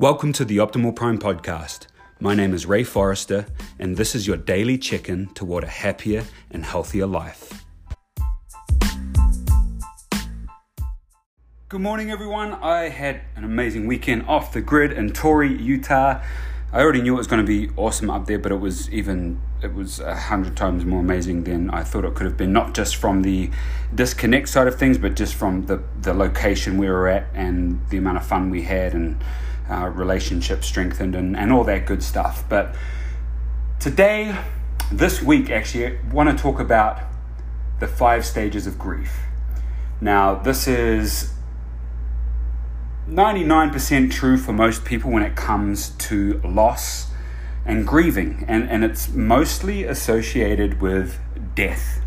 Welcome to the Optimal Prime podcast. My name is Ray Forrester, and this is your daily check in toward a happier and healthier life. Good morning, everyone. I had an amazing weekend off the grid in Torrey, Utah. I already knew it was going to be awesome up there, but it was even it was a hundred times more amazing than I thought it could have been. Not just from the disconnect side of things, but just from the the location we were at and the amount of fun we had and uh, relationship strengthened and, and all that good stuff. But today, this week, actually, I want to talk about the five stages of grief. Now, this is 99% true for most people when it comes to loss and grieving, and, and it's mostly associated with death.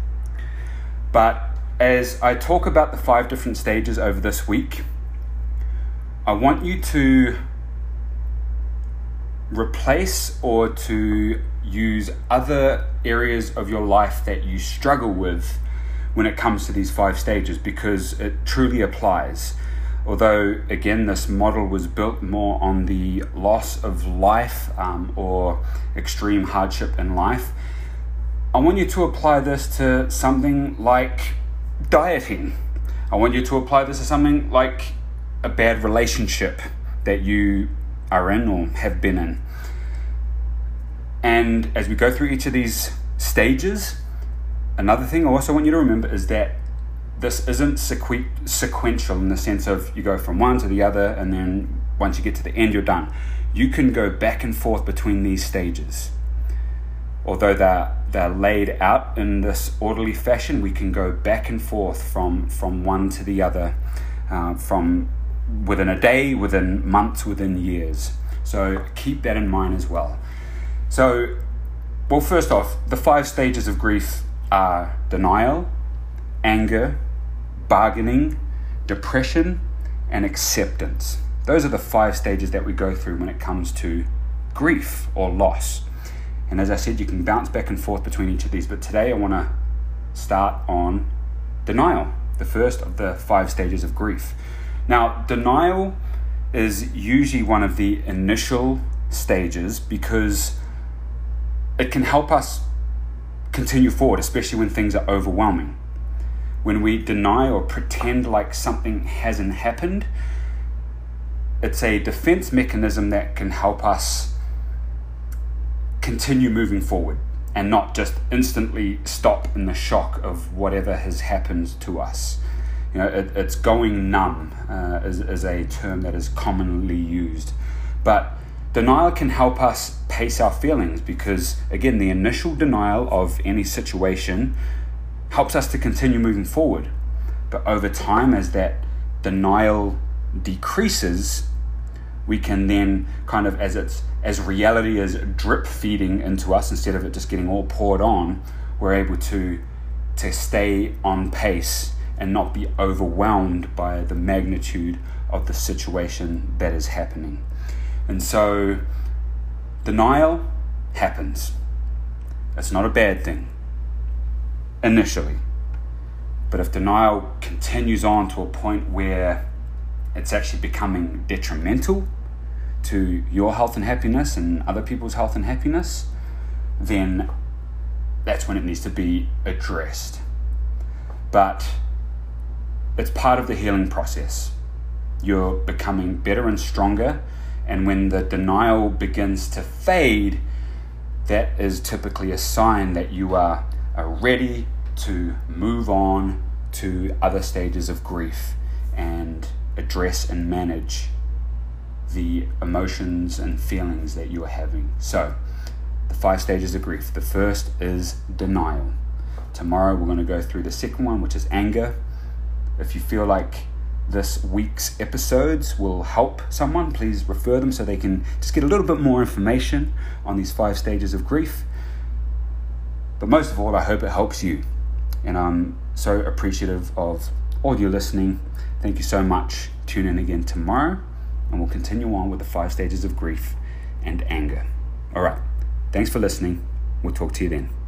But as I talk about the five different stages over this week, I want you to replace or to use other areas of your life that you struggle with when it comes to these five stages because it truly applies. Although, again, this model was built more on the loss of life um, or extreme hardship in life, I want you to apply this to something like dieting. I want you to apply this to something like a bad relationship that you are in or have been in. And as we go through each of these stages, another thing I also want you to remember is that this isn't sequ- sequential in the sense of you go from one to the other, and then once you get to the end, you're done. You can go back and forth between these stages. Although they're, they're laid out in this orderly fashion, we can go back and forth from, from one to the other, uh, from within a day, within months, within years. So keep that in mind as well. So, well, first off, the five stages of grief are denial, anger, bargaining, depression, and acceptance. Those are the five stages that we go through when it comes to grief or loss. And as I said, you can bounce back and forth between each of these, but today I want to start on denial, the first of the five stages of grief. Now, denial is usually one of the initial stages because it can help us continue forward, especially when things are overwhelming. When we deny or pretend like something hasn't happened, it's a defense mechanism that can help us continue moving forward and not just instantly stop in the shock of whatever has happened to us. You know, it, it's going numb uh, is, is a term that is commonly used. But denial can help us pace our feelings because, again, the initial denial of any situation helps us to continue moving forward. But over time, as that denial decreases, we can then kind of, as it's as reality is drip feeding into us instead of it just getting all poured on, we're able to to stay on pace and not be overwhelmed by the magnitude of the situation that is happening. And so, denial happens. It's not a bad thing initially. But if denial continues on to a point where it's actually becoming detrimental to your health and happiness and other people's health and happiness, then that's when it needs to be addressed. But it's part of the healing process. You're becoming better and stronger, and when the denial begins to fade, that is typically a sign that you are, are ready to move on to other stages of grief and address and manage the emotions and feelings that you are having. So, the five stages of grief. The first is denial. Tomorrow, we're going to go through the second one, which is anger. If you feel like this week's episodes will help someone, please refer them so they can just get a little bit more information on these five stages of grief. But most of all, I hope it helps you. And I'm so appreciative of all your listening. Thank you so much. Tune in again tomorrow, and we'll continue on with the five stages of grief and anger. All right. Thanks for listening. We'll talk to you then.